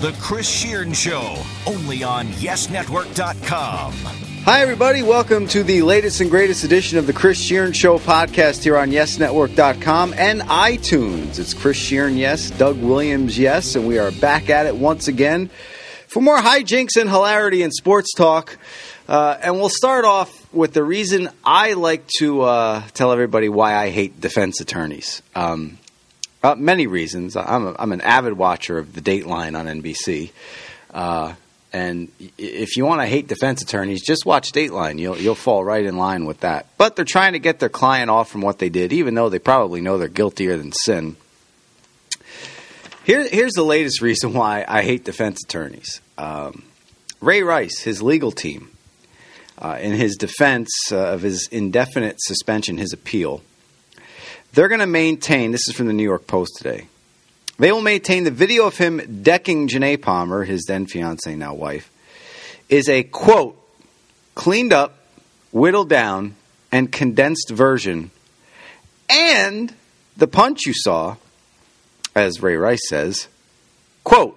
The Chris Shearn Show, only on YesNetwork.com. Hi, everybody. Welcome to the latest and greatest edition of the Chris Shearn Show podcast here on YesNetwork.com and iTunes. It's Chris Shearn, yes, Doug Williams, yes, and we are back at it once again for more hijinks and hilarity and sports talk. Uh, and we'll start off with the reason I like to uh, tell everybody why I hate defense attorneys. Um, uh, many reasons. I'm, a, I'm an avid watcher of the Dateline on NBC. Uh, and if you want to hate defense attorneys, just watch Dateline. You'll you'll fall right in line with that. But they're trying to get their client off from what they did, even though they probably know they're guiltier than sin. Here, here's the latest reason why I hate defense attorneys. Um, Ray Rice, his legal team, uh, in his defense uh, of his indefinite suspension, his appeal, they're going to maintain. This is from the New York Post today. They will maintain the video of him decking Janay Palmer, his then fiancee, now wife, is a quote, cleaned up, whittled down, and condensed version. And the punch you saw, as Ray Rice says, quote,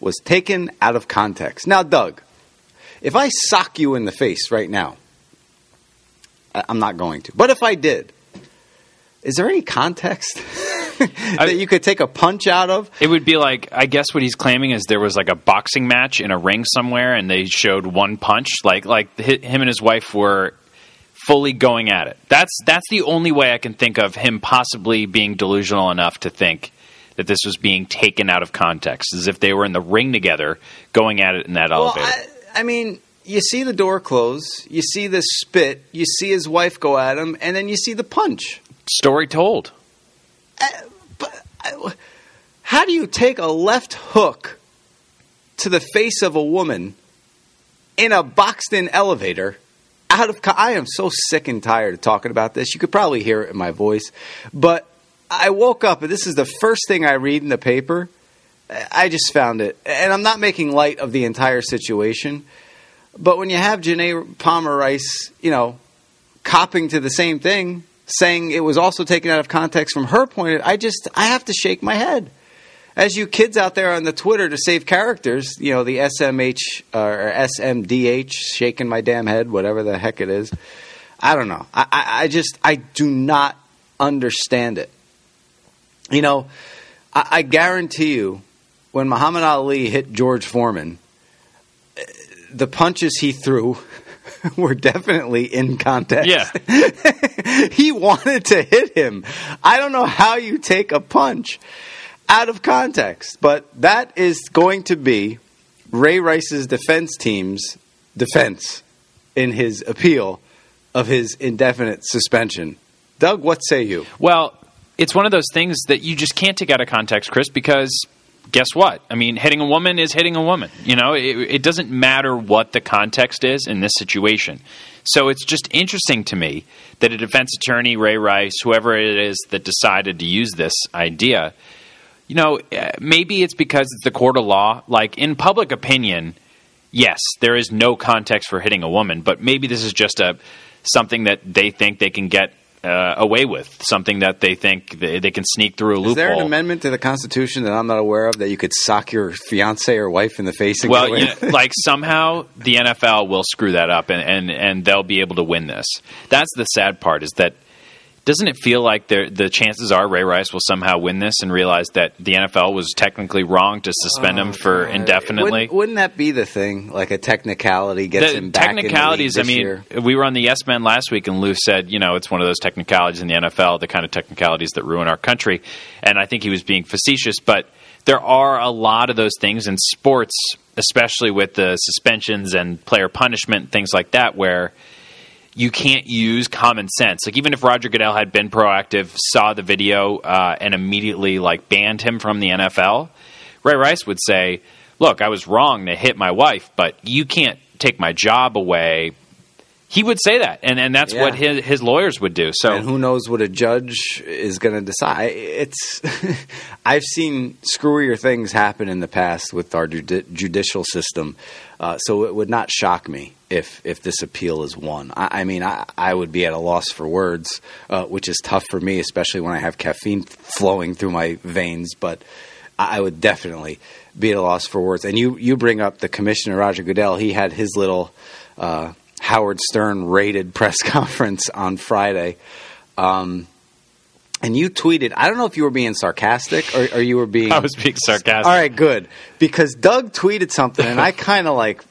was taken out of context. Now, Doug, if I sock you in the face right now, I'm not going to, but if I did, is there any context? that you could take a punch out of. It would be like I guess what he's claiming is there was like a boxing match in a ring somewhere, and they showed one punch. Like like him and his wife were fully going at it. That's that's the only way I can think of him possibly being delusional enough to think that this was being taken out of context, as if they were in the ring together, going at it in that well, elevator. I, I mean, you see the door close, you see the spit, you see his wife go at him, and then you see the punch. Story told. Uh, but uh, how do you take a left hook to the face of a woman in a boxed in elevator out of I am so sick and tired of talking about this. You could probably hear it in my voice. But I woke up and this is the first thing I read in the paper. I just found it. And I'm not making light of the entire situation. But when you have Janay Palmer Rice, you know, copping to the same thing, saying it was also taken out of context from her point. Of, I just I have to shake my head. As you kids out there on the Twitter to save characters, you know the SMH or SMDH, shaking my damn head, whatever the heck it is. I don't know. I, I, I just I do not understand it. You know, I, I guarantee you, when Muhammad Ali hit George Foreman, eh, the punches he threw were definitely in context. Yeah. he wanted to hit him. I don't know how you take a punch out of context, but that is going to be Ray Rice's defense team's defense in his appeal of his indefinite suspension. Doug, what say you? Well, it's one of those things that you just can't take out of context, Chris, because guess what? I mean, hitting a woman is hitting a woman. You know, it, it, doesn't matter what the context is in this situation. So it's just interesting to me that a defense attorney, Ray Rice, whoever it is that decided to use this idea, you know, eh, maybe it's because it's the court of law. Like in public opinion, yes, there is no context for hitting a woman, but maybe this is just a something that they think they can get uh, away with something that they think they, they, can sneak through a loophole. Is there an amendment to the Constitution that I'm not aware of that you could sock your fiance or wife in the face? And well, you know, like somehow the NFL will screw that up and, and, and they'll be able to win this. That's the sad part is that doesn't it feel like the chances are Ray Rice will somehow win this and realize that the NFL was technically wrong to suspend oh, him for God. indefinitely? Wouldn't, wouldn't, that be the thing? Like a technicality gets the him back technicalities. I mean, year? we were on the Yes Men last week, and Lou said, you know, it's one of those technicalities in the NFL, the kind of technicalities that ruin our country. And I think he was being facetious, but there are a lot of those things in sports, especially with the suspensions and player punishment, things like that, where you can't use common sense. Like even if Roger Goodell had been proactive, saw the video, uh, and immediately like banned him from the NFL, Ray Rice would say, "Look, I was wrong to hit my wife, but you can't take my job away." He would say that, and and that's yeah. what his his lawyers would do. So and who knows what a judge is going to decide? It's I've seen screwier things happen in the past with our judi- judicial system, uh, so it would not shock me if if this appeal is won. I, I mean, I, I, would be at a loss for words, uh, which is tough for me, especially when I have caffeine flowing through my veins. But I I would definitely be at a loss for words. And you you bring up the commissioner Roger Goodell. He had his little uh, Howard Stern rated press conference on Friday. Um, and you tweeted, I don't know if you were being sarcastic or, or you were being. I was being sarcastic. All right, good. Because Doug tweeted something, and I kind of like,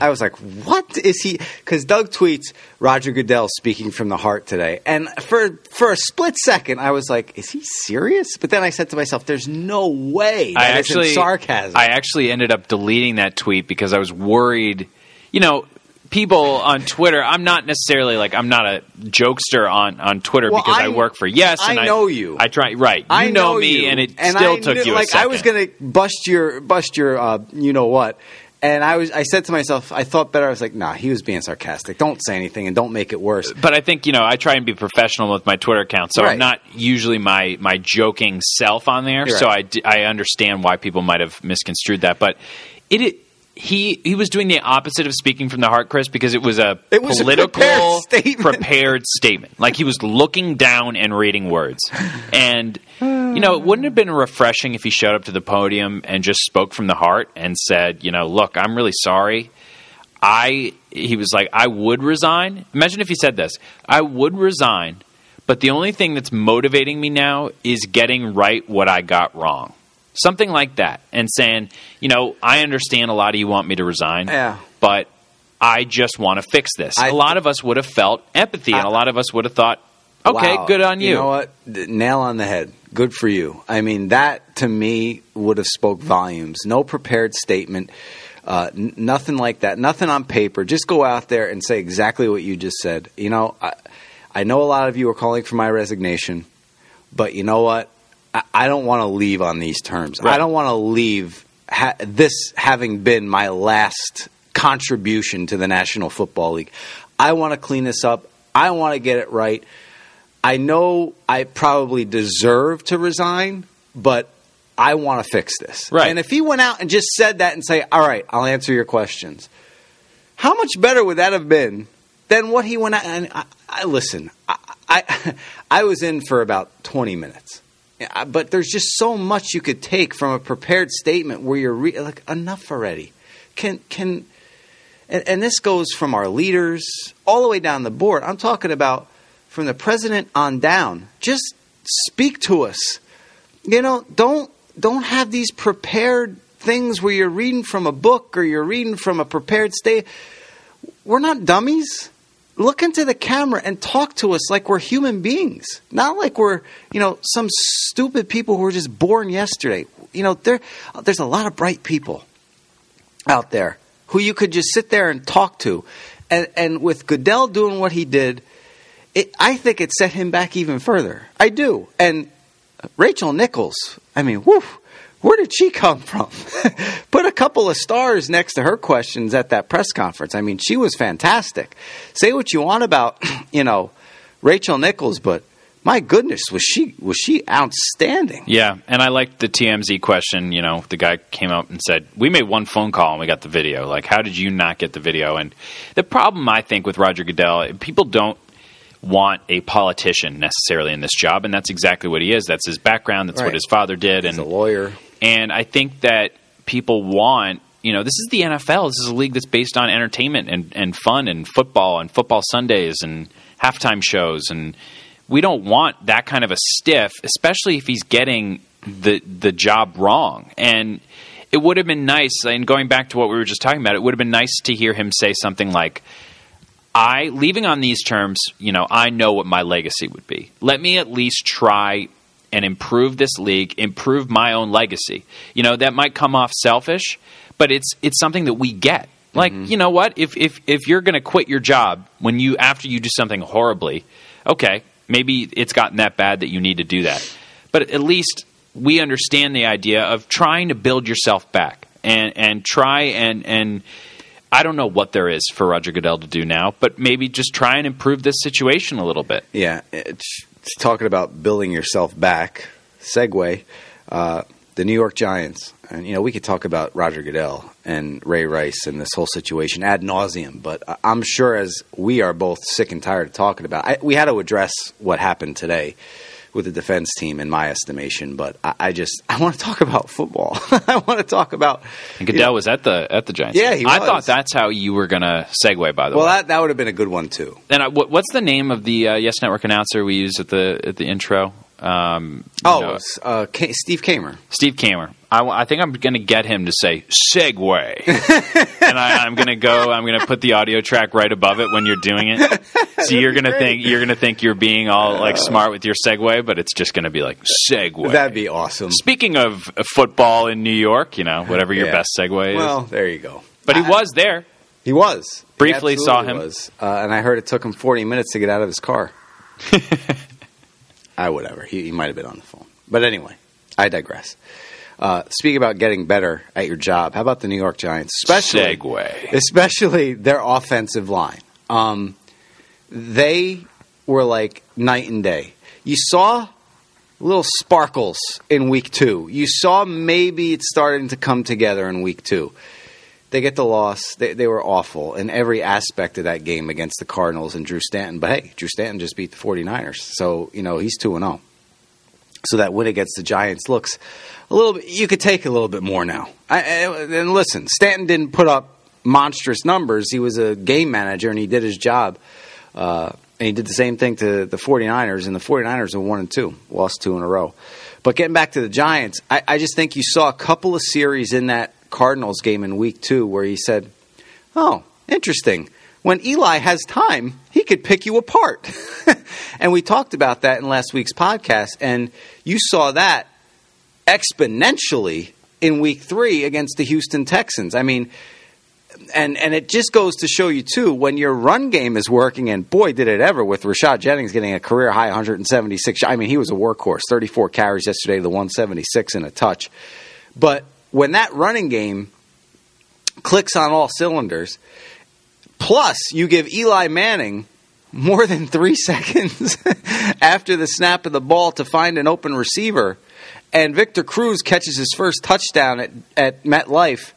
I was like, what is he? Because Doug tweets Roger Goodell speaking from the heart today, and for for a split second, I was like, is he serious? But then I said to myself, there's no way I actually sarcasm. I actually ended up deleting that tweet because I was worried. You know, people on Twitter. I'm not necessarily like I'm not a jokester on on Twitter Well, because I, I- work for Yes. I and know you. I try right. You I know, me, you, and it and still I took knew- you. like I was gonna bust your bust your uh, you know what. And I was, I said to myself, I thought better. I was like, "Nah, he was being sarcastic. Don't say anything, and don't make it worse." but I think you know I try and be professional with my Twitter account, so Right. I'm not usually my my joking self on there. You're So right. I d- I understand why people might have misconstrued that, but it. it he he was doing the opposite of speaking from the heart, Chris, because it was a It was a political prepared statement. prepared statement. Like he was looking down and reading words. And you know, it wouldn't have been refreshing if he showed up to the podium and just spoke from the heart and said, you know, look, I'm really sorry. I he was like, I would resign. Imagine if he said this. I would resign, but the only thing that's motivating me now is getting right what I got wrong. Something like that. And saying, you know, I understand a lot of you want me to resign. Yeah. But I just want to fix this. I- a lot of us would have felt empathy, and a lot of us would have thought, okay, Wow. good on you. You know what? Nail on the head. Good for you. I mean, that to me would have spoke volumes. No prepared statement. Uh, n- nothing like that. Nothing on paper. Just go out there and say exactly what you just said. You know, I, I know a lot of you are calling for my resignation, but you know what? I, don't want to leave on these terms. Right. I don't want to leave ha- this having been my last contribution to the National Football League. I want to clean this up. I want to get it right. I know I probably deserve to resign, but I want to fix this. Right. And if he went out and just said that and say, "All right, I'll answer your questions," how much better would that have been than what he went out and I, I listen. I, I I was in for about twenty minutes, but there's just so much you could take from a prepared statement where you're re- like enough already. Can can and, and this goes from our leaders all the way down the board. I'm talking about from the president on down. Just speak to us. You know, don't don't have these prepared things where you're reading from a book or you're reading from a prepared state. We're not dummies. Look into the camera and talk to us like we're human beings, not like we're you know some stupid people who were just born yesterday. You know, there there's a lot of bright people out there who you could just sit there and talk to. And, and with Goodell doing what he did, it, I think it set him back even further. I do. And Rachel Nichols, I mean, whew, where did she come from? Put a couple of stars next to her questions at that press conference. I mean, she was fantastic. Say what you want about, you know, Rachel Nichols, but my goodness, was she was she outstanding? Yeah, and I liked the TMZ question. You know, the guy came up and said, "We made one phone call and we got the video. Like, how did you not get the video?" And the problem I think with Roger Goodell, people don't want a politician necessarily in this job, and that's exactly what he is. That's his background. That's Right. what his father did, As and a lawyer, and I think that people want, you know, this is the NFL. This is a league that's based on entertainment and, and fun and football and football Sundays and halftime shows. And we don't want that kind of a stiff, especially if he's getting the the job wrong. And it would have been nice, and going back to what we were just talking about, it would have been nice to hear him say something like, I leaving on these terms, you know, I know what my legacy would be. Let me at least try and improve this league, improve my own legacy. You know, that might come off selfish, but it's it's something that we get. Like, mm-hmm. you know what? If if if you're going to quit your job when you after you do something horribly, okay, maybe it's gotten that bad that you need to do that. But at least we understand the idea of trying to build yourself back and and try and and I don't know what there is for Roger Goodell to do now, but maybe just try and improve this situation a little bit. Yeah, it's talking about building yourself back. Segue, uh, the New York Giants, and you know we could talk about Roger Goodell and Ray Rice and this whole situation ad nauseum, but I'm sure as we are both sick and tired of talking about, I, we had to address what happened today with the defense team, in my estimation. But I, I just I want to talk about football. I want to talk about. And Goodell was at the at the Giants. Yeah, he I thought that's how you were going to segue. By the Well, way, well, that that would have been a good one too. and I, what, what's the name of the uh, Yes Network announcer we used at the at the intro? Um, Oh, know, uh, Steve Kamer. Steve Kamer. I, I think I'm going to get him to say segue, and I, I'm going to go. I'm going to put the audio track right above it when you're doing it. So you're going to think you're going to think you're being all like uh, smart with your segue, but it's just going to be like segue. That'd be awesome. Speaking of uh, football in New York, you know, whatever your Yeah. best segue is. Well, there you go. but he I- was there. He was He Briefly saw him. Was. Uh, and I heard it took him 40 minutes to get out of his car. I ah, whatever. He, he might have been on the phone. But anyway, I digress. Uh, speaking about getting better at your job, how about the New York Giants, especially Segue. especially their offensive line? Um, they were like night and day. You saw little sparkles in week two. You saw maybe it's starting to come together in week two. They get the loss. They, they were awful in every aspect of that game against the Cardinals and Drew Stanton. But hey, Drew Stanton just beat the 49ers. So, you know, he's 2 and 0. So that win against the Giants looks a little bit, you could take a little bit more now. I, and listen, Stanton didn't put up monstrous numbers. He was a game manager and he did his job. Uh, and he did the same thing to the 49ers, and the 49ers are 1 and 2, lost two in a row. But getting back to the Giants, I, I just think you saw a couple of series in that Cardinals game in week two where he said, Oh, interesting. When Eli has time, he could pick you apart. and we talked about that in last week's podcast, and you saw that exponentially in week three against the Houston Texans. I mean, and and it just goes to show you too when your run game is working and boy did it ever with Rashad Jennings getting a career high 176 I mean he was a workhorse 34 carries yesterday the 176 and a touch but when that running game clicks on all cylinders plus you give Eli Manning more than 3 seconds after the snap of the ball to find an open receiver and Victor Cruz catches his first touchdown at at MetLife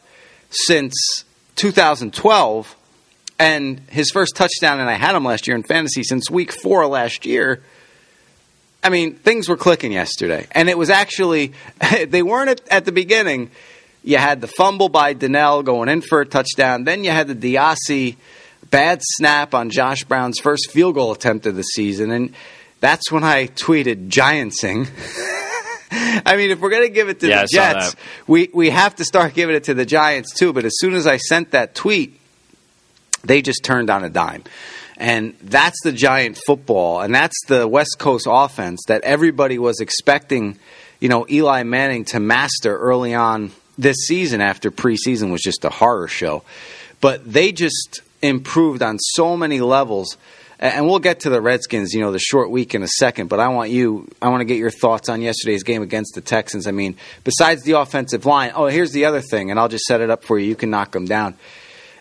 since 2012 and his first touchdown and I had him last year in fantasy since week 4 last year. I mean things were clicking yesterday and it was actually they weren't at, at the beginning you had the fumble by Donnell going in for a touchdown then you had the DeOssie bad snap on Josh Brown's first field goal attempt of the season and that's when I tweeted giantsing I mean, if we're going to give it to Yeah, the Jets, we, we have to start giving it to the Giants too. But as soon as I sent that tweet, they just turned on a dime. And that's the Giant football, and that's the West Coast offense that everybody was expecting, you know, Eli Manning to master early on this season after preseason was just a horror show. But they just improved on so many levels. And we'll get to the Redskins, you know, the short week in a second, but I want you I want to get your thoughts on yesterday's game against the Texans. I mean, besides the offensive line, oh, here's the other thing, and I'll just set it up for you. You can knock them down.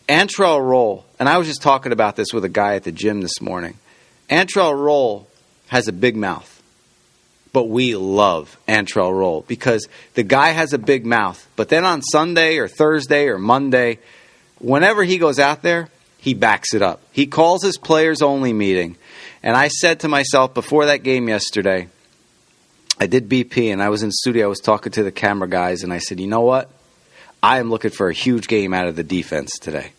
Antrel Rolle, and I was just talking about this with a guy at the gym this morning. Antrel Rolle has a big mouth, but we love Antrel Rolle because the guy has a big mouth. But then on Sunday or Thursday or Monday, whenever he goes out there, he backs it up. He calls his players only meeting. And I said to myself before that game yesterday, I did BP and I was in studio, I was talking to the camera guys, and I said, you know what? I am looking for a huge game out of the defense today.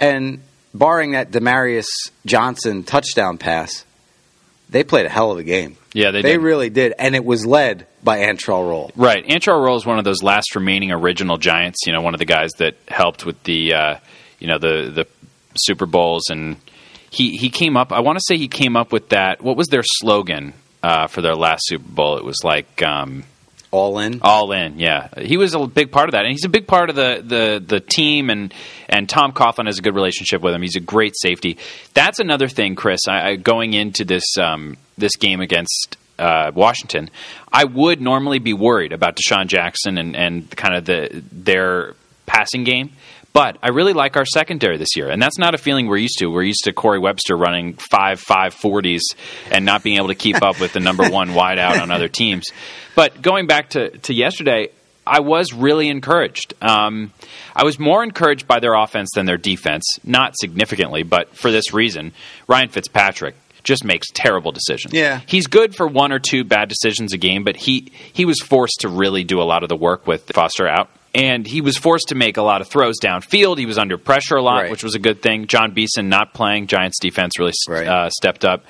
And barring that Damaris Johnson touchdown pass, they played a hell of a game. Yeah, they They did. really did. And it was led by Antrel Rolle. Right. Antrel Rolle is one of those last remaining original Giants. You know, one of the guys that helped with the, uh, you know, the the Super Bowls, and he he came up. I want to say he came up with that. What was their slogan uh, for their last Super Bowl? It was like. Um, All in. all in, yeah. He was a big part of that, and he's a big part of the the the team. And and Tom Coughlin has a good relationship with him. He's a great safety. That's another thing, Chris. I, I going into this um, this game against uh, Washington, I would normally be worried about DeSean Jackson and and kind of the their passing game. But I really like our secondary this year, and that's not a feeling we're used to. We're used to Corey Webster running five five forties and not being able to keep up with the number one wideout on other teams. But going back to, to yesterday, I was really encouraged. Um, I was more encouraged by their offense than their defense, not significantly, but for this reason. Ryan Fitzpatrick, just makes terrible decisions. Yeah. he's good for one or two bad decisions a game, but he he was forced to really do a lot of the work with Foster out. And he was forced to make a lot of throws downfield. He was under pressure a lot, Right. which was a good thing. Jon Beason not playing, Giants defense really Right. uh, stepped up.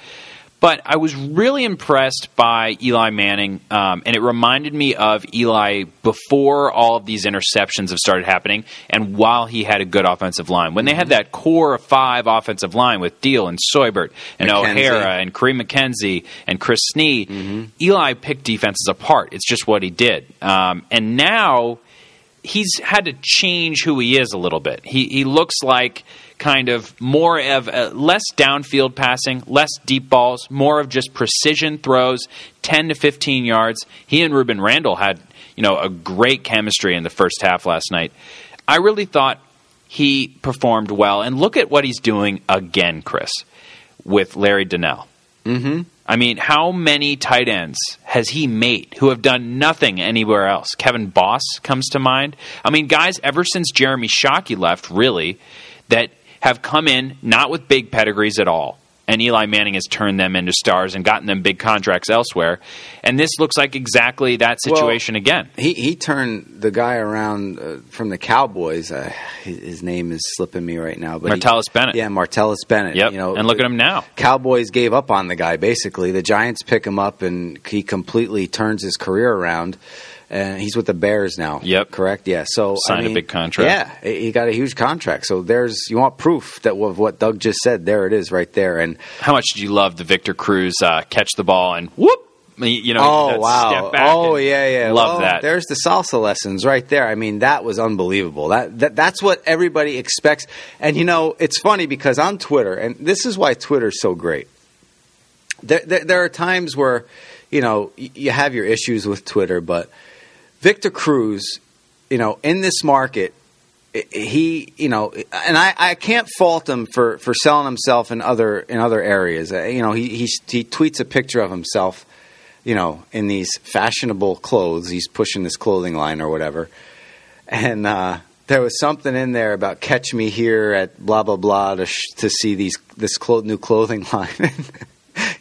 But I was really impressed by Eli Manning, um, and it reminded me of Eli before all of these interceptions have started happening, and while he had a good offensive line. When they had that core of five offensive line with Diehl and Seubert and McKenzie. O'Hara and Kareem McKenzie and Chris Snee, Eli picked defenses apart. It's just what he did. Um, and now he's had to change who he is a little bit. He he looks like kind of more of uh, less downfield passing, less deep balls, more of just precision throws, 10 to 15 yards. He and Rueben Randle had, you know, a great chemistry in the first half last night. I really thought he performed well and look at what he's doing again, Chris, with Larry Donnell. I mean, how many tight ends has he made who have done nothing anywhere else? Kevin Boss comes to mind. I mean, guys, ever since Jeremy Shockey left, really, that have come in not with big pedigrees at all. And Eli Manning has turned them into stars and gotten them big contracts elsewhere. And this looks like exactly that situation again. He he turned the guy around uh, from the Cowboys. Uh, his, his name is slipping me right now, but he- Martellus Bennett. Yeah, Martellus Bennett. Yep. You know, and look at him now. Cowboys gave up on the guy basically. The Giants pick him up and he completely turns his career around. And he's with the Bears now. Yep. Correct? Yeah. So I Signed a big contract. Yeah, he got a huge contract. So there's you want proof that of what Doug just said. There it is, right there. And How much did you love the Victor Cruz uh, catch the ball and whoop? You know, oh wow! step back Oh yeah, yeah. Love Well, that. There's the salsa lessons right there. I mean, that was unbelievable. That, that that's what everybody expects. And you know, it's funny because on Twitter, and this is why Twitter's so great. There, there, there are times where, you know, you have your issues with Twitter, but Victor Cruz, you know, in this market, he, you know, and I, I can't fault him for, for selling himself in other in other areas. Uh, You know, he, he he tweets a picture of himself, you know, in these fashionable clothes. He's pushing this clothing line or whatever, and uh, there was something in there about catch me here at blah blah blah to sh- to see these this clo- new clothing line.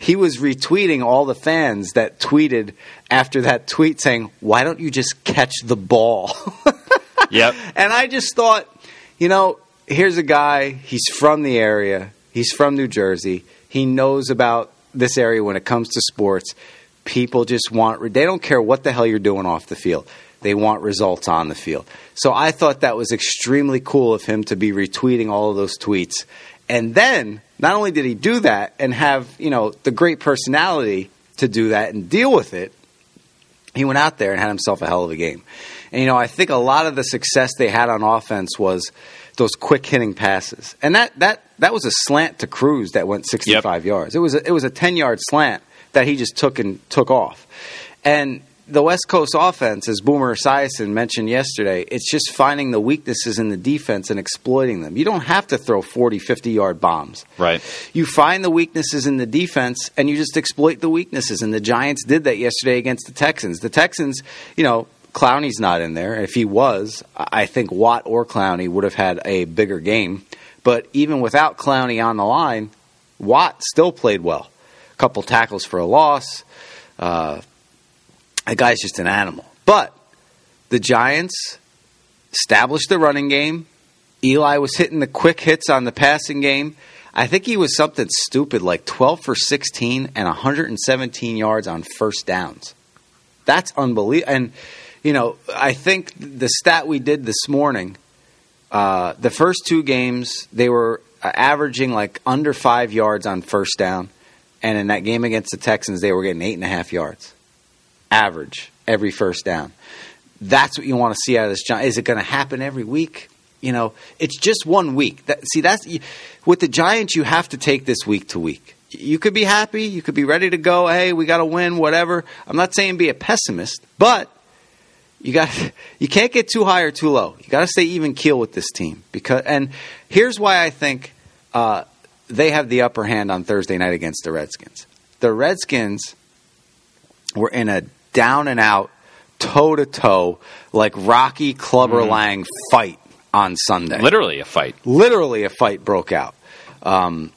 He was retweeting all the fans that tweeted after that tweet saying, "Why don't you just catch the ball?" Yep. and I just thought, you know, here's a guy. He's from the area. He's from New Jersey. He knows about this area when it comes to sports. People just want. They don't care what the hell you're doing off the field. They want results on the field. So I thought that was extremely cool of him to be retweeting all of those tweets. And then, not only did he do that and have, you know, the great personality to do that and deal with it, he went out there and had himself a hell of a game. And you know, I think a lot of the success they had on offense was those quick hitting passes, and that that that was a slant to Cruz that went 65 yards. It was a, it was a 10 yard slant that he just took and took off. And the West Coast offense, as Boomer Esiason mentioned yesterday, it's just finding the weaknesses in the defense and exploiting them. You don't have to throw 40, 50 yard bombs. Right. You find the weaknesses in the defense and you just exploit the weaknesses. And the Giants did that yesterday against the Texans. The Texans, you know, Clowney's not in there. If he was, I think Watt or Clowney would have had a bigger game. But even without Clowney on the line, Watt still played well. A couple tackles for a loss. Uh, the guy's just an animal. But the Giants established the running game. Eli was hitting the quick hits on the passing game. I think he was something stupid like 12 for 16 and 117 yards on first downs. That's unbelievable. And, you know, I think the stat we did this morning, uh, the first two games, they were uh, averaging like under five yards on first down. And in that game against the Texans, they were getting eight and a half yards average every first down. That's what you want to see out of this. Gi- Is it going to happen every week? You know, it's just one week. That, see, that's with the Giants. You have to take this week to week. You could be happy. You could be ready to go. Hey, we got to win. Whatever. I'm not saying be a pessimist, but you got you can't get too high or too low. You got to stay even keel with this team because. And here's why I think uh, they have the upper hand on Thursday night against the Redskins. The Redskins were in a down and out, toe to toe, like Rocky Clubber Lang fight on Sunday. Literally a fight. Literally, a fight broke out. Um,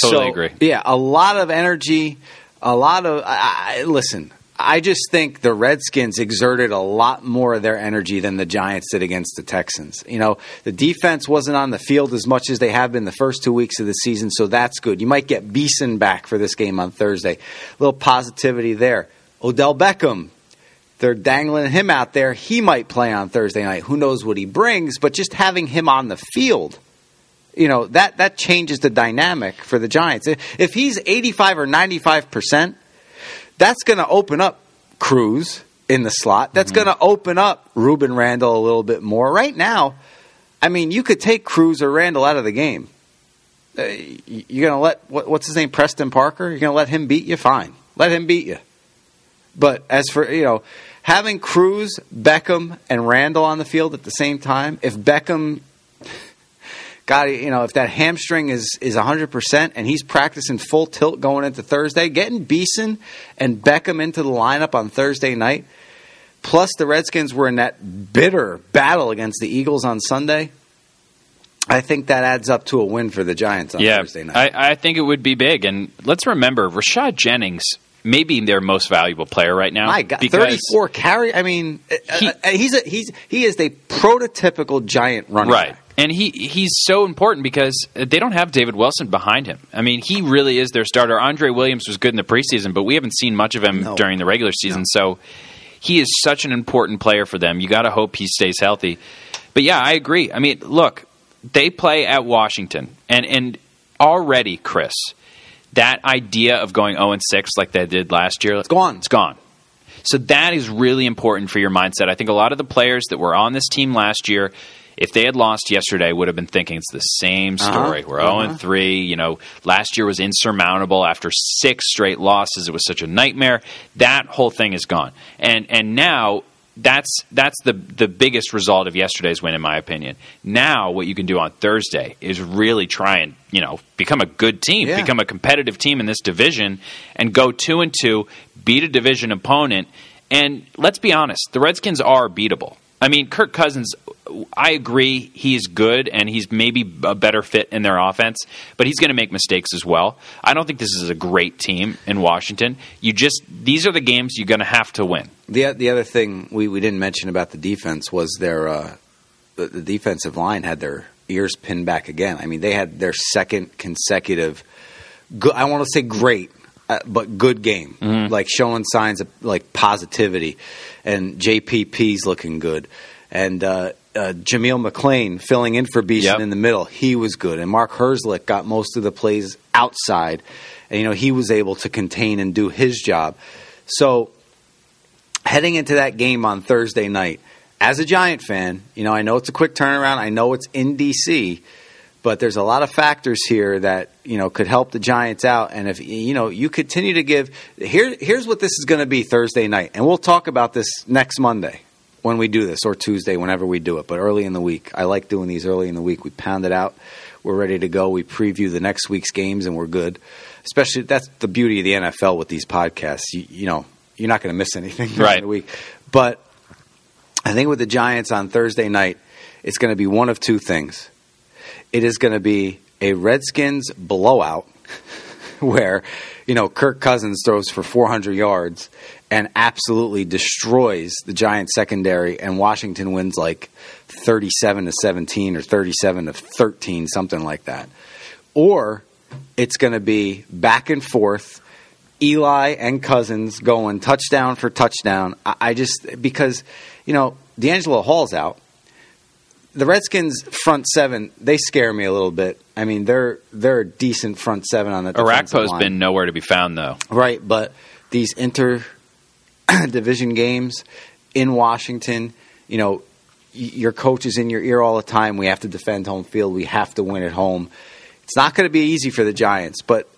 Totally So, agree. Yeah, a lot of energy, a lot of. I, I, listen, I just think the Redskins exerted a lot more of their energy than the Giants did against the Texans. You know, the defense wasn't on the field as much as they have been the first two weeks of the season, so that's good. You might get Beason back for this game on Thursday. A little positivity there. Odell Beckham, they're dangling him out there. He might play on Thursday night. Who knows what he brings? But just having him on the field, you know that that changes the dynamic for the Giants. If he's eighty five or ninety five percent, that's going to open up Cruz in the slot. That's going to open up Rueben Randle a little bit more. Right now, I mean, you could take Cruz or Randle out of the game. Uh, you're going to let what, what's his name, Preston Parker? You're going to let him beat you? Fine, let him beat you. But as for you know, having Cruz, Beckham, and Randle on the field at the same time, if Beckham got you know if that hamstring is is 100% and he's practicing full tilt going into Thursday, getting Beason and Beckham into the lineup on Thursday night, plus the Redskins were in that bitter battle against the Eagles on Sunday. I think that adds up to a win for the Giants on yeah, Thursday night. I, I think it would be big. And let's remember, Rashad Jennings may be their most valuable player right now. My God, thirty-four carry. I mean, He- uh, uh, he's a, he's he is the prototypical giant running Right. back. And he he's so important because they don't have David Wilson behind him. I mean, he really is their starter. Andre Williams was good in the preseason, but we haven't seen much of him No. during the regular season. So he is such an important player for them. You got to hope he stays healthy. But yeah, I agree. I mean, look, they play at Washington, and and already, Chris, that idea of going zero and six like they did last year, it's gone. It's gone. So that is really important for your mindset. I think a lot of the players that were on this team last year, if they had lost yesterday, would have been thinking it's the same uh-huh. story. We're 0 and uh-huh. 3. You know, last year was insurmountable after six straight losses. It was such a nightmare. That whole thing is gone. And and now that's that's the the biggest result of yesterday's win, in my opinion. Now, what you can do on Thursday is really try and you know become a good team, Yeah. become a competitive team in this division, and go two and two, beat a division opponent. And let's be honest, the Redskins are beatable. I mean, Kirk Cousins, I agree he's good and he's maybe a better fit in their offense, but he's going to make mistakes as well. I don't think this is a great team in Washington. You just these are the games you're going to have to win. The the other thing we, we didn't mention about the defense was their uh, the, the defensive line had their ears pinned back again. I mean, they had their second consecutive. Good, I want to say great, uh, but good game, like showing signs of like positivity, and JPP's looking good, and uh, uh, Jameel McClain filling in for Beason Yep. in the middle, he was good, and Mark Herzlich got most of the plays outside, and you know he was able to contain and do his job. So heading into that game on Thursday night, as a Giant fan, you know, I know it's a quick turnaround. I know it's in DC, but there's a lot of factors here that, you know, could help the Giants out. And if, you know, you continue to give, here, here's what this is going to be Thursday night. And we'll talk about this next Monday when we do this or Tuesday, whenever we do it, but early in the week. I like doing these early in the week. We pound it out. We're ready to go. We preview the next week's games and we're good. Especially, that's the beauty of the NFL with these podcasts. You, you know, you're not going to miss anything during Right. the week. But I think with the Giants on Thursday night, it's going to be one of two things. It is going to be a Redskins blowout where, you know, Kirk Cousins throws for 400 yards and absolutely destroys the Giants secondary and Washington wins like 37 to 17 or 37 to 13 something like that. Or it's going to be back and forth Eli and Cousins going touchdown for touchdown. I, I just because you know DeAngelo Hall's out. The Redskins front seven they scare me a little bit. I mean they're they're a decent front seven on the defensive Orakpo's line. been nowhere to be found though. right, but these inter division games in Washington, you know, y- your coach is in your ear all the time. We have to defend home field. We have to win at home. It's not going to be easy for the Giants, but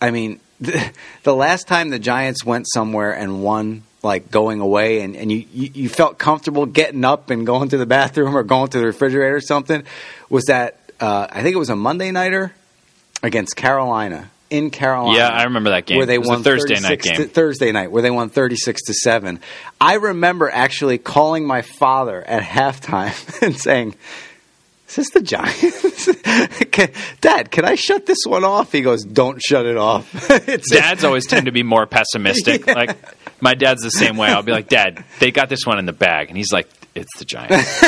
I mean, the, the last time the Giants went somewhere and won, like going away, and, and you, you, you felt comfortable getting up and going to the bathroom or going to the refrigerator or something, was that uh, I think it was a Monday nighter against Carolina in Carolina. Yeah, I remember that game. Where they It was a won Thursday night 36 to- game. Thursday night, where they won thirty six to seven. I remember actually calling my father at halftime and saying, Is this the Giants? can, Dad, can I shut this one off? He goes, Don't shut it off. Dads always tend to be more pessimistic. Yeah. Like my dad's the same way. I'll be like, Dad, they got this one in the bag, and he's like, It's the Giants.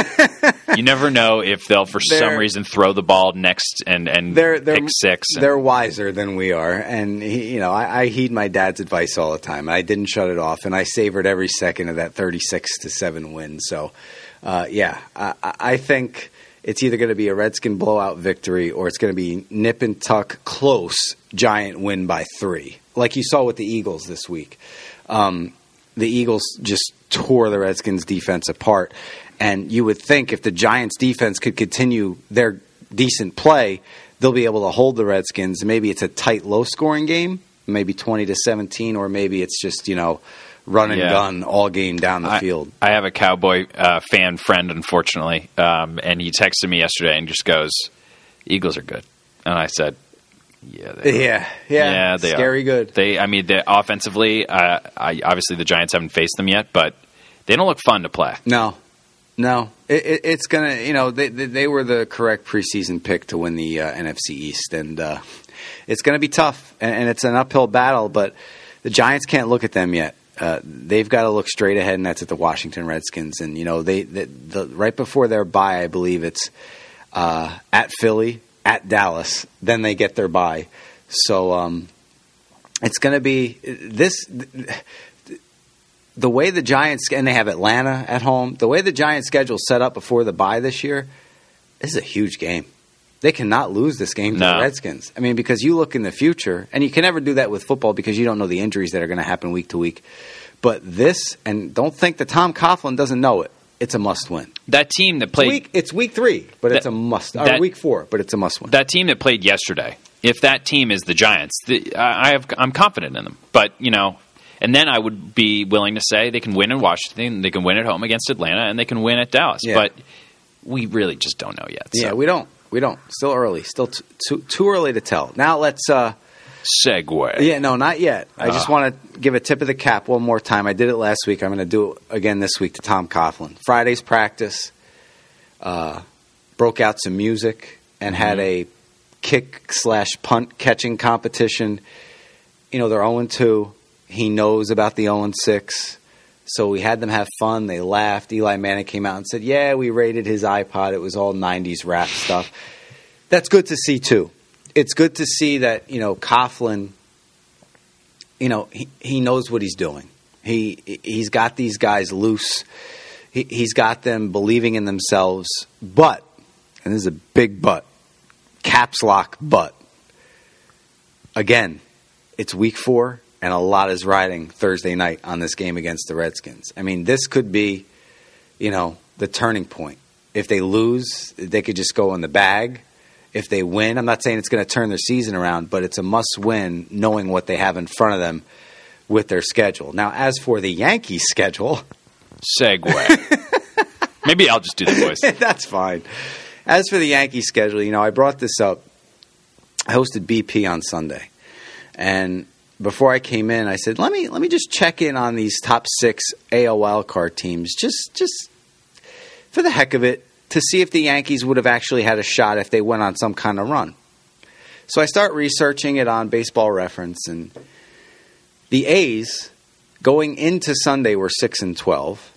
you never know if they'll, for some They're- reason, throw the ball next and and they're they're pick six. and- they're wiser than we are, and he, you know I, I heed my dad's advice all the time. I didn't shut it off, and I savored every second of that thirty-six to seven win. So, uh, yeah, I, I I think it's either going to be a Redskin blowout victory or it's going to be nip and tuck close giant win by three, like you saw with the Eagles this week. Um, the Eagles just tore the Redskins defense apart. And you would think if the Giants defense could continue their decent play, they'll be able to hold the Redskins. Maybe it's a tight, low scoring game, maybe 20 to 17, or maybe it's just, you know, run and Yeah. gun all game down the I, field. I have a cowboy uh, fan friend, unfortunately, um, and he texted me yesterday and just goes, "Eagles are good," and I said, "Yeah, they. Yeah, yeah, yeah, they scary are. good. They, I mean, they, offensively, uh, I, obviously the Giants haven't faced them yet, but they don't look fun to play. No, no, it, it, it's gonna. You know, they, they they were the correct preseason pick to win the uh, NFC East, and uh, it's gonna be tough, and, and it's an uphill battle. But the Giants can't look at them yet. Uh, they've got to look straight ahead, and that's at the Washington Redskins. And you know, they the, the right before their bye, I believe it's uh, at Philly, at Dallas. Then they get their bye. So um, it's going to be this. The way the Giants and they have Atlanta at home. The way the Giants schedule set up before the bye this year, this is a huge game. They cannot lose this game to No. the Redskins. I mean, because you look in the future, and you can never do that with football because you don't know the injuries that are going to happen week to week. But this, and don't think that Tom Coughlin doesn't know it. It's a must win. That team that It's played week, it's week three, but it's a must. Or that- week four, but it's a must win. that team that played yesterday, if that team is the Giants, the, I I have I'm confident in them. But you know, and then I would be willing to say they can win in Washington, they can win at home against Atlanta, and they can win at Dallas. Yeah. But we really just don't know yet. So. yeah, we don't. We don't. Still early. Still t- too too early to tell. Now let's. uh segue. Yeah, no, not yet. I just Ah. want to give a tip of the cap one more time. I did it last week. I'm going to do it again this week to Tom Coughlin. Friday's practice uh, broke out some music and had a kick slash punt catching competition. You know, they're 0 2. He knows about the 0 6. So we had them have fun. They laughed. Eli Manning came out and said, Yeah, we rated his iPod. It was all 90s rap stuff. That's good to see, too. It's good to see that, you know, Coughlin you know he, he knows what he's doing. He he's got these guys loose. He, he's got them believing in themselves. But and this is a big but, caps lock but. Again, it's week four, and a lot is riding Thursday night on this game against the Redskins. I mean, this could be, you know, the turning point. If they lose, they could just go in the bag. If they win, I'm not saying it's going to turn their season around, but it's a must win knowing what they have in front of them with their schedule. Now, as for the Yankees schedule, Segue. Maybe I'll just do the voice. that's fine. As for the Yankees schedule, you know, I brought this up. I hosted BP on Sunday, and before I came in, I said, "Let me let me just check in on these top six AL wildcard teams, just just for the heck of it, to see if the Yankees would have actually had a shot if they went on some kind of run." So I start researching it on Baseball Reference, and the A's going into Sunday were six and twelve.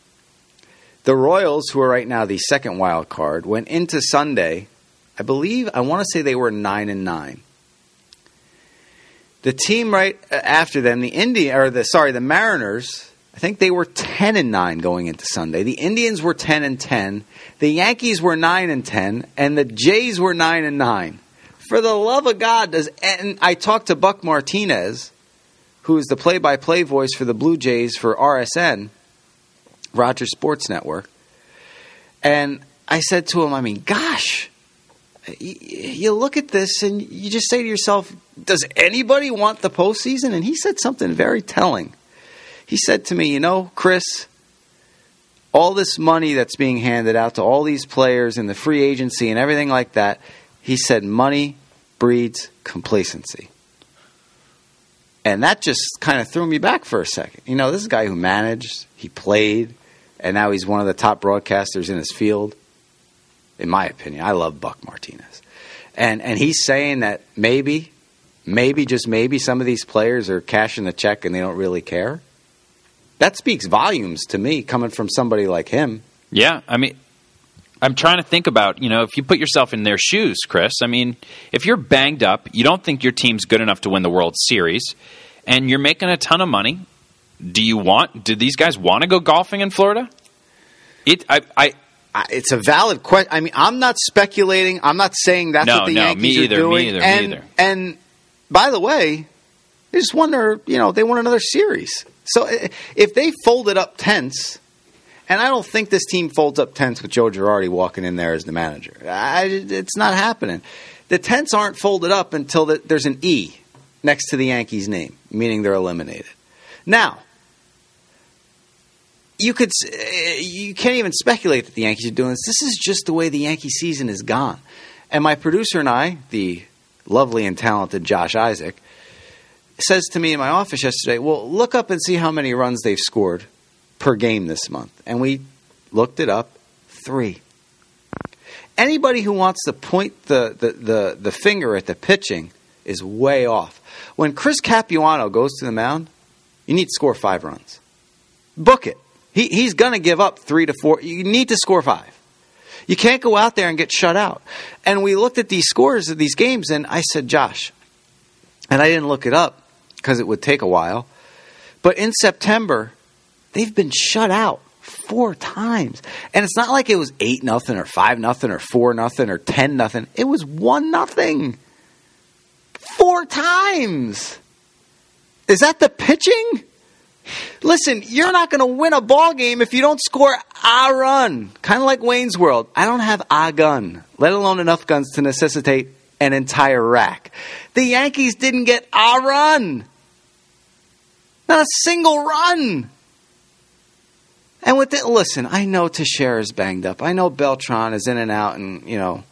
The Royals, who are right now the second wild card, went into Sunday. I believe I want to say they were nine and nine. The team right uh, after them, the Indian or the sorry, the Mariners. I think they were ten and nine going into Sunday. The Indians were ten and ten. The Yankees were nine and ten, and the Jays were nine and nine. For the love of God, does and I talked to Buck Martinez, who is the play-by-play voice for the Blue Jays for RSN. Rogers Sports Network. And I said to him, I mean, gosh, you look at this and you just say to yourself, does anybody want the postseason? And he said something very telling. He said to me, you know, Chris, all this money that's being handed out to all these players and the free agency and everything like that, he said, money breeds complacency. And that just kind of threw me back for a second. You know, this is a guy who managed, he played, and now he's one of the top broadcasters in his field. in my opinion. I love Buck Martinez. And and he's saying that maybe, maybe just maybe some of these players are cashing the check and they don't really care. That speaks volumes to me coming from somebody like him. Yeah, I mean, I'm trying to think about, you know, if you put yourself in their shoes, Chris, I mean, if you're banged up, you don't think your team's good enough to win the World Series, and you're making a ton of money, do you want, do these guys want to go golfing in Florida? It, I, I, it's a valid question. I mean, I'm not speculating. I'm not saying that's No, what the no, Yankees me are either, me doing. either, me and, either. And by the way, I just wonder. You know, they won another series. So if they folded up tents, and I don't think this team folds up tents with Joe Girardi walking in there as the manager. I, it's not happening. The tents aren't folded up until the, there's an E next to the Yankees' name, meaning they're eliminated. Now, you could eh, you can't even speculate that the Yankees are doing this. This is just the way the Yankee season is gone. And my producer and I, the lovely and talented Josh Isaac, says to me in my office yesterday, "Well, look up and see how many runs they've scored per game this month." And we looked it up, 3. Anybody who wants to point the, the, the, the finger at the pitching is way off. When Chris Capuano goes to the mound, you need to score 5 runs. Book it. He, he's going to give up three to four. You need to score five. You can't go out there and get shut out. And we looked at these scores of these games, and I said, Josh, and I didn't look it up because it would take a while. But in September, they've been shut out four times, and it's not like it was eight nothing or five nothing or four nothing or ten nothing. It was one nothing. Four times. Is that the pitching? Listen, you're not going to win a ball game if you don't score a run. Kind of like Wayne's World. I don't have a gun, let alone enough guns to necessitate an entire rack. The Yankees didn't get a run. Not a single run. And with it, listen, I know Teixeira's banged up. I know Beltran is in and out, and you know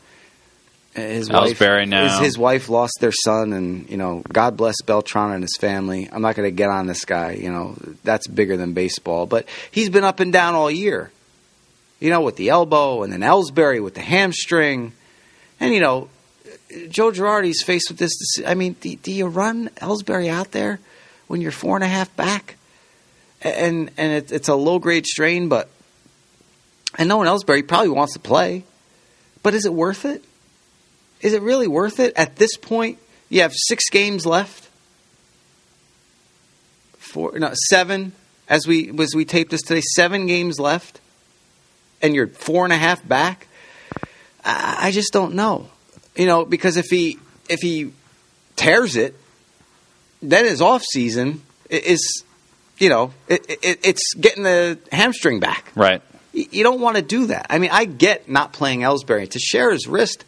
his wife. His, his wife lost their son, and you know, God bless Beltran and his family. I'm not going to get on this guy. You know, that's bigger than baseball. But he's been up and down all year. You know, with the elbow, and then Ellsbury with the hamstring, and you know, Joe Girardi's faced with this. I mean, do, do you run Ellsbury out there when you're four and a half back? And and it, it's a low grade strain, but and no one Ellsbury probably wants to play, but is it worth it? Is it really worth it at this point? You have six games left. Four, no, seven. As we as we tape this today, seven games left, and you're four and a half back. I, I just don't know, you know, because if he if he tears it, then his off season is, you know, it, it, it's getting the hamstring back. right. You don't want to do that. I mean, I get not playing Ellsbury Teixeira his wrist.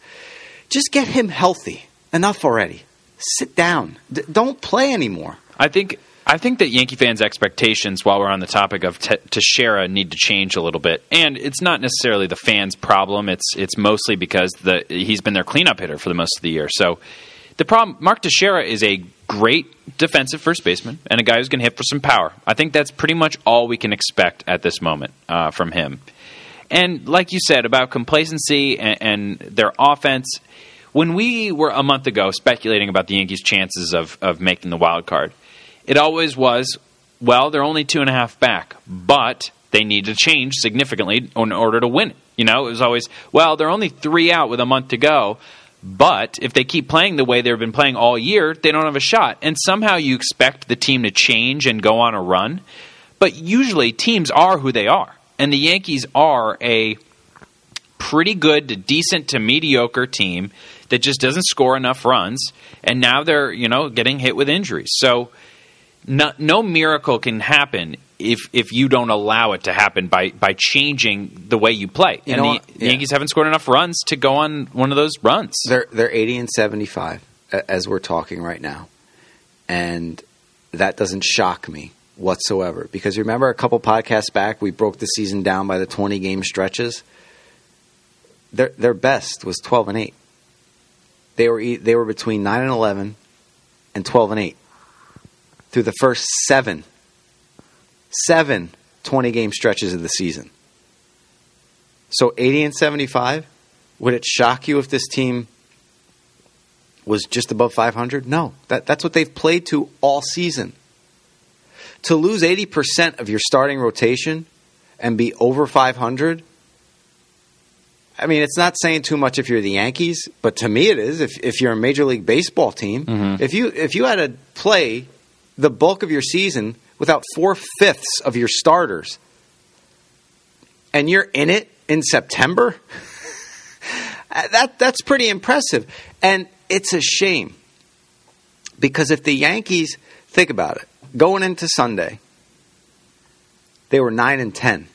Just get him healthy. Enough already. Sit down. D- don't play anymore. I think I think that Yankee fans' expectations, while we're on the topic of Te- Teixeira, need to change a little bit. And it's not necessarily the fans' problem. It's it's mostly because the he's been their cleanup hitter for the most of the year. So the problem, Mark Teixeira is a great defensive first baseman and a guy who's going to hit for some power. I think that's pretty much all we can expect at this moment uh, from him. And like you said about complacency and, and their offense, when we were a month ago speculating about the Yankees' chances of, of making the wild card, it always was, well, they're only two and a half back, but they need to change significantly in order to win. You know, it was always, well, they're only three out with a month to go, but if they keep playing the way they've been playing all year, they don't have a shot. And somehow you expect the team to change and go on a run, but usually teams are who they are. And the Yankees are a pretty good to decent to mediocre team that just doesn't score enough runs and now they're you know getting hit with injuries so no, no miracle can happen if if you don't allow it to happen by by changing the way you play You and know the, what? the Yankees haven't scored enough runs to go on one of those runs They're they're 80 and 75 as we're talking right now. And that doesn't shock me whatsoever because remember a couple podcasts back we broke the season down by the 20 game stretches. Their their best was 12 and 8. They were they were between 9 and 11 and 12 and 8 through the first 7 7 20 game stretches of the season. So 80 and 75 Would it shock you if this team was just above 500? No. That, that's what they've played to all season. To lose 80% of your starting rotation and be over 500, I mean, it's not saying too much if you're the Yankees, but to me it is. If, if you're a Major League Baseball team, mm-hmm. if you if you had to play the bulk of your season without four fifths of your starters, and you're in it in September, that that's pretty impressive. And it's a shame because if the Yankees think about it, going into Sunday, they were nine and ten.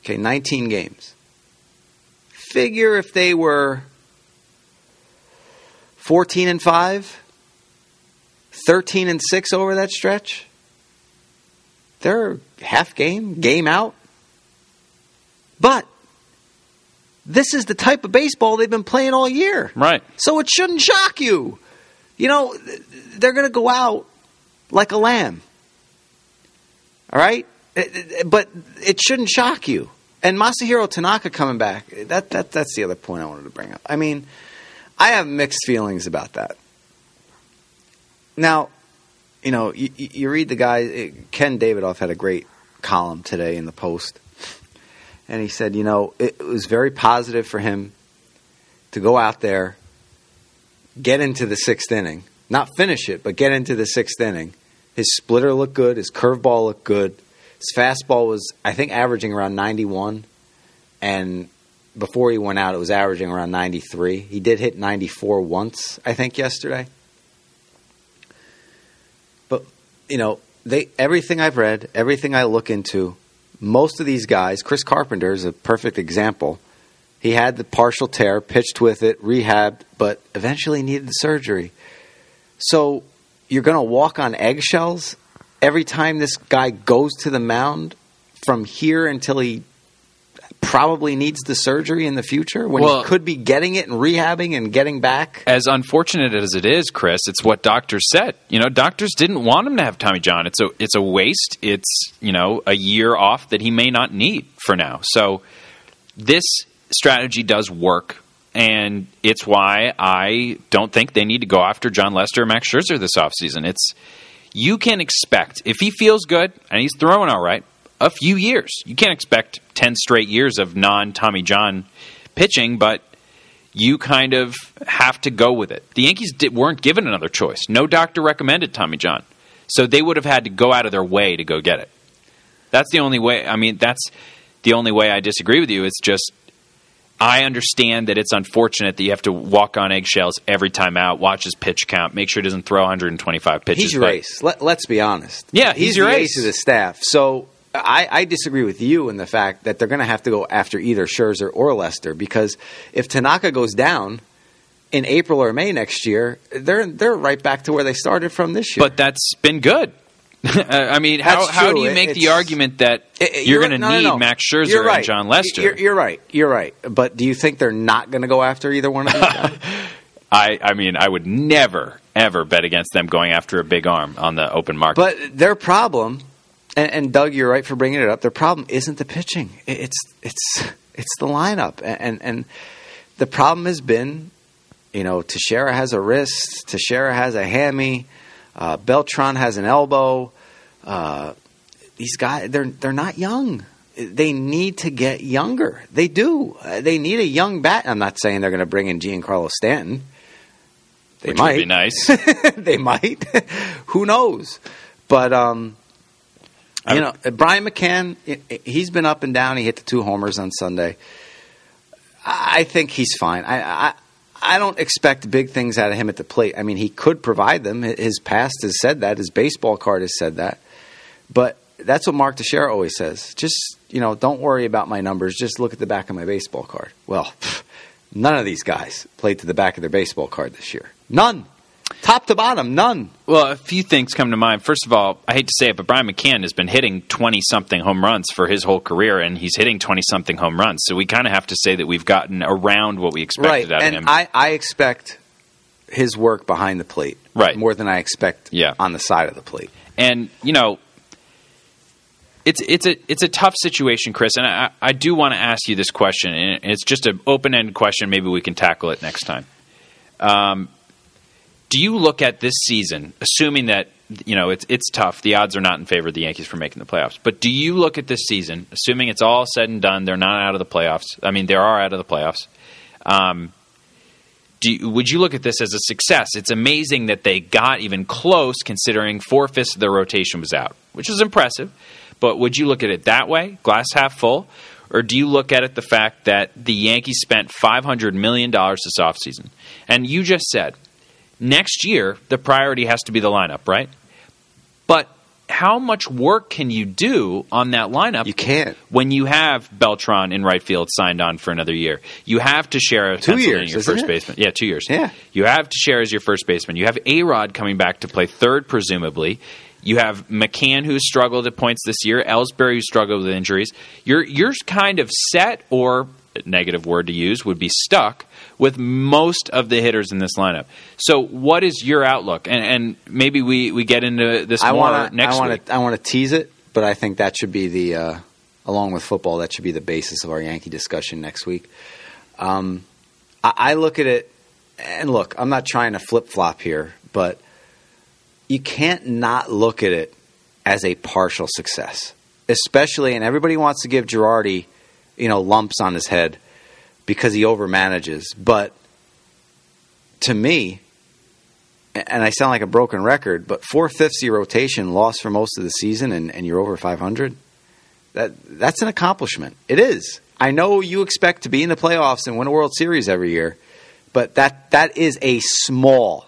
Okay, nineteen games. Figure if they were fourteen and five, 13 and 6 over that stretch. They're half game, game out. But this is the type of baseball they've been playing all year. Right. So it shouldn't shock you. You know, they're going to go out like a lamb. All right? Eh, eh, But it shouldn't shock you. And Masahiro Tanaka coming back, that, that that's the other point I wanted to bring up. I mean, I have mixed feelings about that. Now, you know, you, you read the guy, eh, Ken Davidoff had a great column today in the Post. And he said, you know, it was very positive for him to go out there, get into the sixth inning, not finish it, but get into the sixth inning. His splitter looked good, his curveball looked good. His fastball was, I think, averaging around 91. And before he went out, it was averaging around 93. He did hit 94 once, I think, yesterday. But, you know, they everything I've read, everything I look into, most of these guys, Chris Carpenter is a perfect example. He had the partial tear, pitched with it, rehabbed, but eventually needed the surgery. So you're going to walk on eggshells every time this guy goes to the mound from here until he probably needs the surgery in the future when Well- he could be getting it and rehabbing and getting back. As unfortunate as it is, Chris, it's what doctors said. You know, doctors didn't want him to have Tommy John. It's a it's a waste. It's you know a year off that he may not need for now. So this strategy does work, and it's why I don't think they need to go after Jon Lester or Max Scherzer this offseason. It's you can expect if he feels good and he's throwing all right, a few years. You can't expect ten straight years of non Tommy John pitching, but you kind of have to go with it. The Yankees did, weren't given another choice. No doctor recommended Tommy John, so they would have had to go out of their way to go get it. That's the only way. I mean, that's the only way I disagree with you. It's just I understand that it's unfortunate that you have to walk on eggshells every time out, watch his pitch count, make sure he doesn't throw 125 pitches. He's your ace. Let, let's be honest. Yeah, he's your the ace. ace of the staff. So I, I disagree with you in the fact that they're going to have to go after either Scherzer or Lester because if Tanaka goes down in April or May next year, they're they're right back to where they started from this year. But that's been good. I mean, how, how do you make the argument that It- it- you're going to no, no, need no. Max Scherzer You're right. and Jon Lester? You're, you're right. You're right. But do you think they're not going to go after either one of these guys? I, I mean, I would never, ever bet against them going after a big arm on the open market. But their problem, and, and Doug, you're right for bringing it up. Their problem isn't the pitching; it's it's it's the lineup, and and, the problem has been, you know, Teixeira has a wrist, Teixeira has a hammy, uh, Beltran has an elbow. Uh, these guys, they're they're not young. They need to get younger. They do. Uh, they need a young bat. I'm not saying they're going to bring in Giancarlo Stanton. They which might would be nice. they might. Who knows? But um, I you know, uh, Brian McCann, he's been up and down. He hit the two homers on Sunday. I I think he's fine. I, I I don't expect big things out of him at the plate. I mean, he could provide them. His past has said that. His baseball card has said that. But that's what Mark Teixeira always says. Just you know, don't worry about my numbers. Just look at the back of my baseball card. Well, none of these guys played to the back of their baseball card this year. None, top to bottom, none. Well, a few things come to mind. First of all, I hate to say it, but Brian McCann has been hitting 20 something home runs for his whole career, and he's hitting 20 something home runs. So we kind of have to say that we've gotten around what we expected right, out and of him. I, I expect his work behind the plate Right. more than I expect Yeah. on the side of the plate. and, you know, it's it's a it's a tough situation, Chris, and I, I do want to ask you this question, and it's just an open ended question. Maybe we can tackle it next time. Um, do you look at this season, assuming that you know it's it's tough, the odds are not in favor of the Yankees for making the playoffs, but do you look at this season, assuming it's all said and done, they're not out of the playoffs? I mean, they are out of the playoffs. Um, you, would you look at this as a success? It's amazing that they got even close, considering four fifths of their rotation was out, which is impressive. But would you look at it that way, glass half full, or do you look at it the fact that the Yankees spent five hundred million dollars this offseason? And you just said next year the priority has to be the lineup, right? But how much work can you do on that lineup? You can't. when you have Beltran in right field signed on for another year. You have Teixeira Two years, your first it? baseman. Yeah, two years. Yeah. You have Teixeira as your first baseman. You have A Rod coming back to play third, presumably. You have McCann who struggled at points this year, Ellsbury who struggled with injuries. You're you're kind of set, or negative word to use would be stuck with most of the hitters in this lineup. So, what is your outlook? And, and maybe we, we get into this I more want to. next I want to. I want to tease it, but I think that should be the, uh, along with football, that should be the basis of our Yankee discussion next week. Um, I, I look at it, and look, I'm not trying to flip flop here, but you can't not look at it as a partial success, especially, and everybody wants to give Girardi, you know, lumps on his head because he overmanages, but to me, and I sound like a broken record, but four fifths rotation lost for most of the season, and, and you're over 500. That that's an accomplishment. It is. I know you expect to be in the playoffs and win a World Series every year, but that that is a small,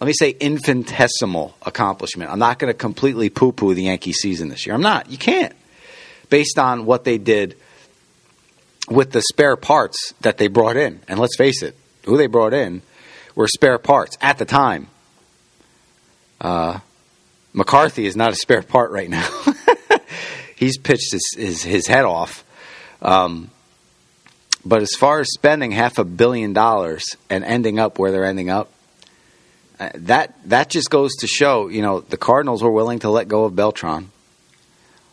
let me say infinitesimal accomplishment. I'm not going to completely poo-poo the Yankee season this year. I'm not. You can't, based on what they did with the spare parts that they brought in. And let's face it, who they brought in were spare parts at the time. Uh, McCarthy is not a spare part right now. He's pitched his, his, his head off. Um, but as far as spending half a billion dollars and ending up where they're ending up, uh, that that just goes to show, you know, the Cardinals were willing to let go of Beltran.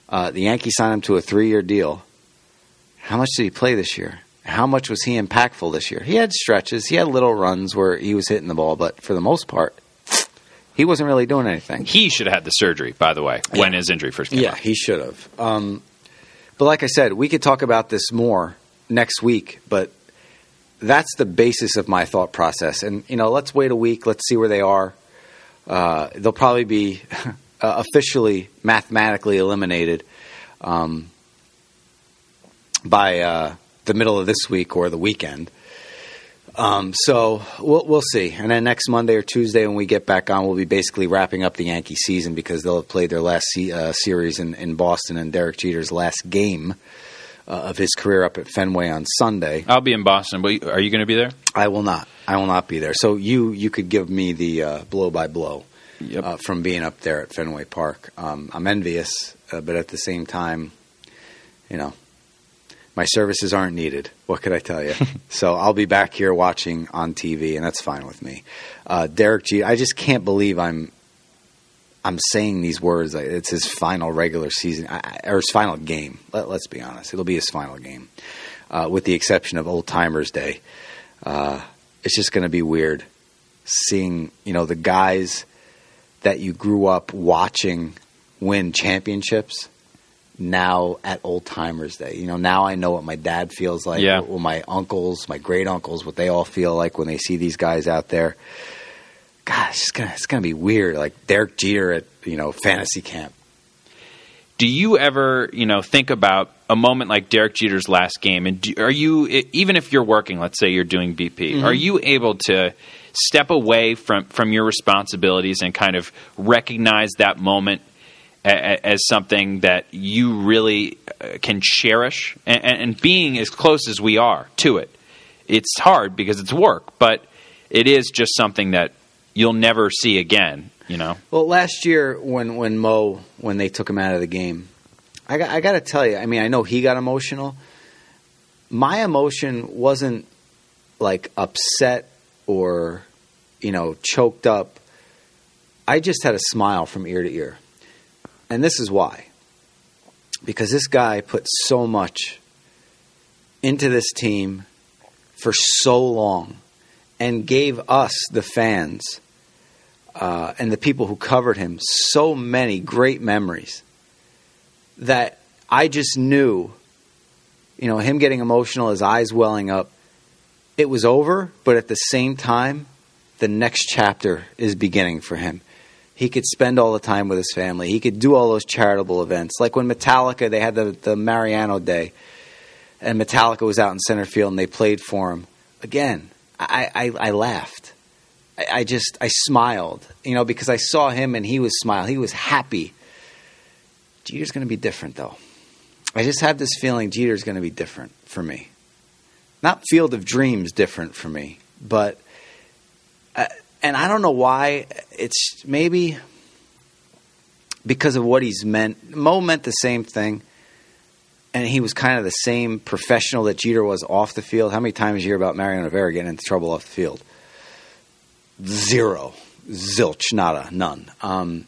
Uh, the Yankees signed him to a three-year deal. How much did he play this year? How much was he impactful this year? He had stretches, he had little runs where he was hitting the ball, but for the most part, he wasn't really doing anything. he should have had the surgery, by the way, when his injury first came Yeah, up. he should have. Um, but like I said, we could talk about this more next week. But that's the basis of my thought process. And you know, let's wait a week. Let's see where they are. Uh, they'll probably be uh, officially mathematically eliminated um, by uh, the middle of this week or the weekend. Um, so we'll, we'll see. And then next Monday or Tuesday, when we get back on, we'll be basically wrapping up the Yankee season because they'll have played their last se- uh, series in, in Boston and Derek Jeter's last game uh, of his career up at Fenway on Sunday. I'll be in Boston, but are you going to be there? I will not. I will not be there. So you you could give me the uh, blow by blow Yep. uh, from being up there at Fenway Park. Um, I'm envious, uh, but at the same time, you know, my services aren't needed. What could I tell you? so I'll be back here watching on TV, and that's fine with me. Uh, Derek Jeter, I just can't believe I'm. I'm saying these words. It's his final regular season or his final game. Let, let's be honest; it'll be his final game, uh, with the exception of Old Timers Day. Uh, it's just going to be weird seeing you know the guys that you grew up watching win championships now at old timers day. You know now i know what my dad feels like Yeah. what my uncles my great uncles what they all feel like when they see these guys out there. Gosh, it's gonna it's gonna be weird. Like derek jeter at you know fantasy camp. Do you ever you know think about a moment like Derek Jeter's last game? And do, are you even if you're working let's say you're doing BP mm-hmm. are you able to step away from from your responsibilities and kind of recognize that moment as something that you really uh, can cherish and, and, being as close as we are to it it's hard because it's work but it is just something that you'll never see again you know Well, last year when when Mo when they took him out of the game, I got, I got to tell you. I mean, I know he got emotional. My emotion wasn't like upset or you know choked up. I just had a smile from ear to ear, and this is why. because this guy put so much into this team for so long and gave us, the fans, uh, and the people who covered him, so many great memories that I just knew, you know, him getting emotional, his eyes welling up. It was over, but at the same time, the next chapter is beginning for him. He could spend all the time with his family. He could do all those charitable events. Like when Metallica, they had the, the Mariano Day, and Metallica was out in center field and they played for him. Again, I, I, I laughed. I, I just, I smiled, you know, because I saw him and he was smiling. He was happy. Jeter's going to be different, though. I just have this feeling Jeter's going to be different for me. Not Field of Dreams different for me, but and I don't know why. It's maybe because of what he's meant. Mo meant the same thing, and he was kind of the same professional that Jeter was off the field. How many times you hear about Mariano Rivera getting into trouble off the field? Zero, zilch, nada, none. Um,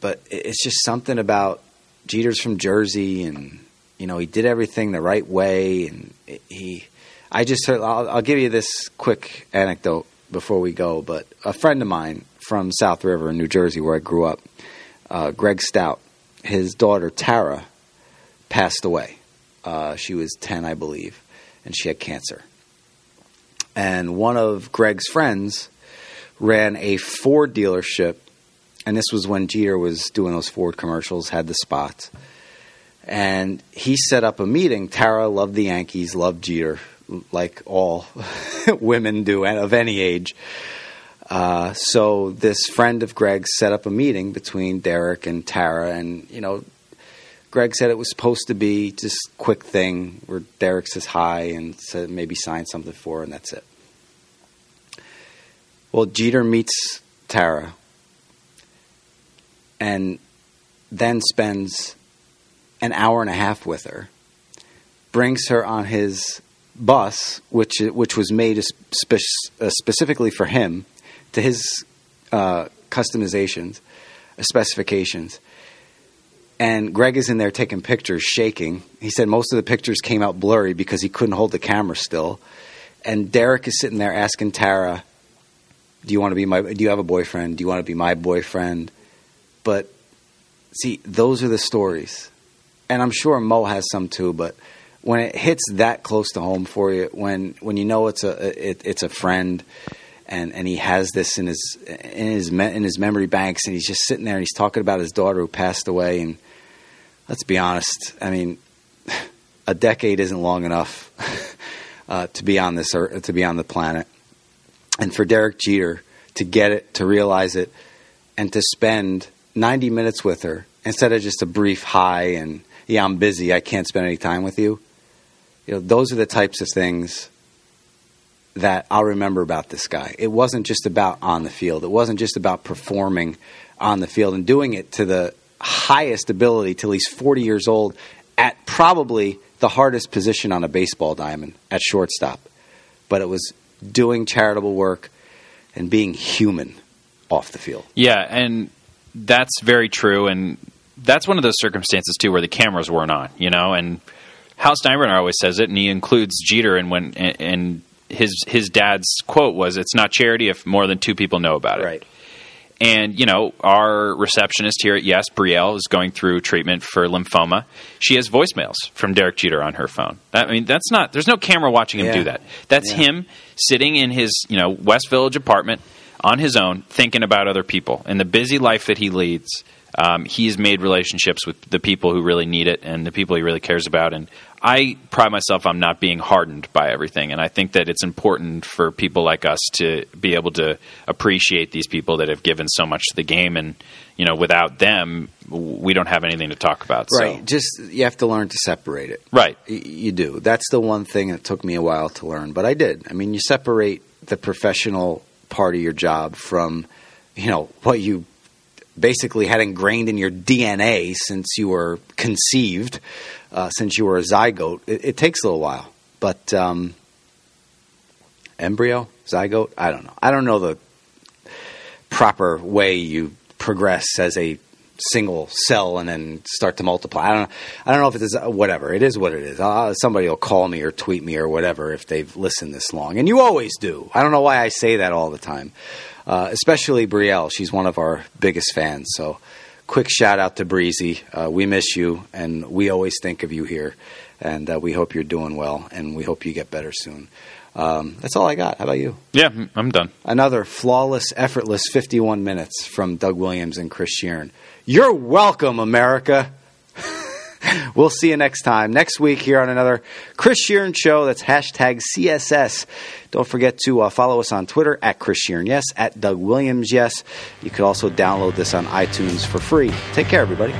but it's just something about Jeter's from Jersey, and you know he did everything the right way, and he. I just heard. I'll, I'll give you this quick anecdote before we go, but a friend of mine from South River New Jersey, where I grew up, uh, Greg Stout, his daughter Tara passed away. Uh, she was ten, I believe, and she had cancer. And one of Greg's friends ran a Ford dealership and this was when Jeter was doing those Ford commercials, had the spots. And he set up a meeting. Tara loved the Yankees, loved Jeter, like all women do of any age. Uh, so this friend of Greg's set up a meeting between Derek and Tara, and you know, Greg said it was supposed to be just quick thing where Derek says hi and said maybe sign something for her, and that's it. Well, Jeter meets Tara and then spends an hour and a half with her, brings her on his bus, which which was made spe- uh, specifically for him, to his uh, customizations, uh, specifications. And Greg is in there taking pictures, shaking. He said most of the pictures came out blurry because he couldn't hold the camera still. And Derek is sitting there asking Tara, "Do you want to be my? Do you have a boyfriend? Do you want to be my boyfriend?" But see, those are the stories. And I'm sure Mo has some too, but when it hits that close to home for you, when when you know it's a it, it's a friend, and and he has this in his in his in his memory banks, and he's just sitting there and he's talking about his daughter who passed away. And let's be honest, I mean, a decade isn't long enough uh, to be on this earth, to be on the planet, and for Derek Jeter to get it, to realize it, and to spend 90 minutes with her instead of just a brief hi and yeah, I'm busy, I can't spend any time with you. You know, those are the types of things that I'll remember about this guy. It wasn't just about on the field. It wasn't just about performing on the field and doing it to the highest ability till he's 40 years old at probably the hardest position on a baseball diamond at shortstop. But it was doing charitable work and being human off the field. Yeah, and that's very true, and that's one of those circumstances too where the cameras weren't on, you know. And Hal Steinbrenner always says it, and he includes Jeter. And when and, and his his dad's quote was, "It's not charity if more than two people know about it." Right. And you know, our receptionist here at Yes, Brielle, is going through treatment for lymphoma. She has voicemails from Derek Jeter on her phone. I mean, that's not. There's no camera watching him Yeah. do that. That's Yeah. him sitting in his you know West Village apartment on his own, thinking about other people. and the busy life that he leads, um, he's made relationships with the people who really need it and the people he really cares about. And I pride myself on not being hardened by everything. And I think that it's important for people like us to be able to appreciate these people that have given so much to the game. And you know, without them, we don't have anything to talk about. Right. So. Just you have to learn to separate it. Right. You do. That's the one thing that took me a while to learn, but I did. I mean, you separate the professional part of your job from, you know, what you basically had ingrained in your DNA since you were conceived, uh, since you were a zygote. It, it takes a little while, but um, embryo, zygote, I don't know. I don't know the proper way you progress as a single cell and then start to multiply. I don't know. I don't know if it is whatever. It is what it is. Uh, somebody will call me or tweet me or whatever if they've listened this long, and you always do. I don't know why I say that all the time. Uh, especially Brielle, she's one of our biggest fans. So, quick shout out to Breezy. Uh, we miss you, and we always think of you here. And uh, we hope you're doing well, and we hope you get better soon. Um, that's all I got. How about you? Yeah, I'm done. Another flawless, effortless 51 minutes from Doug Williams and Chris Shearn. You're welcome, America. we'll see you next time. Next week here on another Chris Shearn show. That's hashtag CSS. Don't forget to uh, follow us on Twitter at Chris Shearn, yes, at Doug Williams, yes. You could also download this on iTunes for free. Take care, everybody.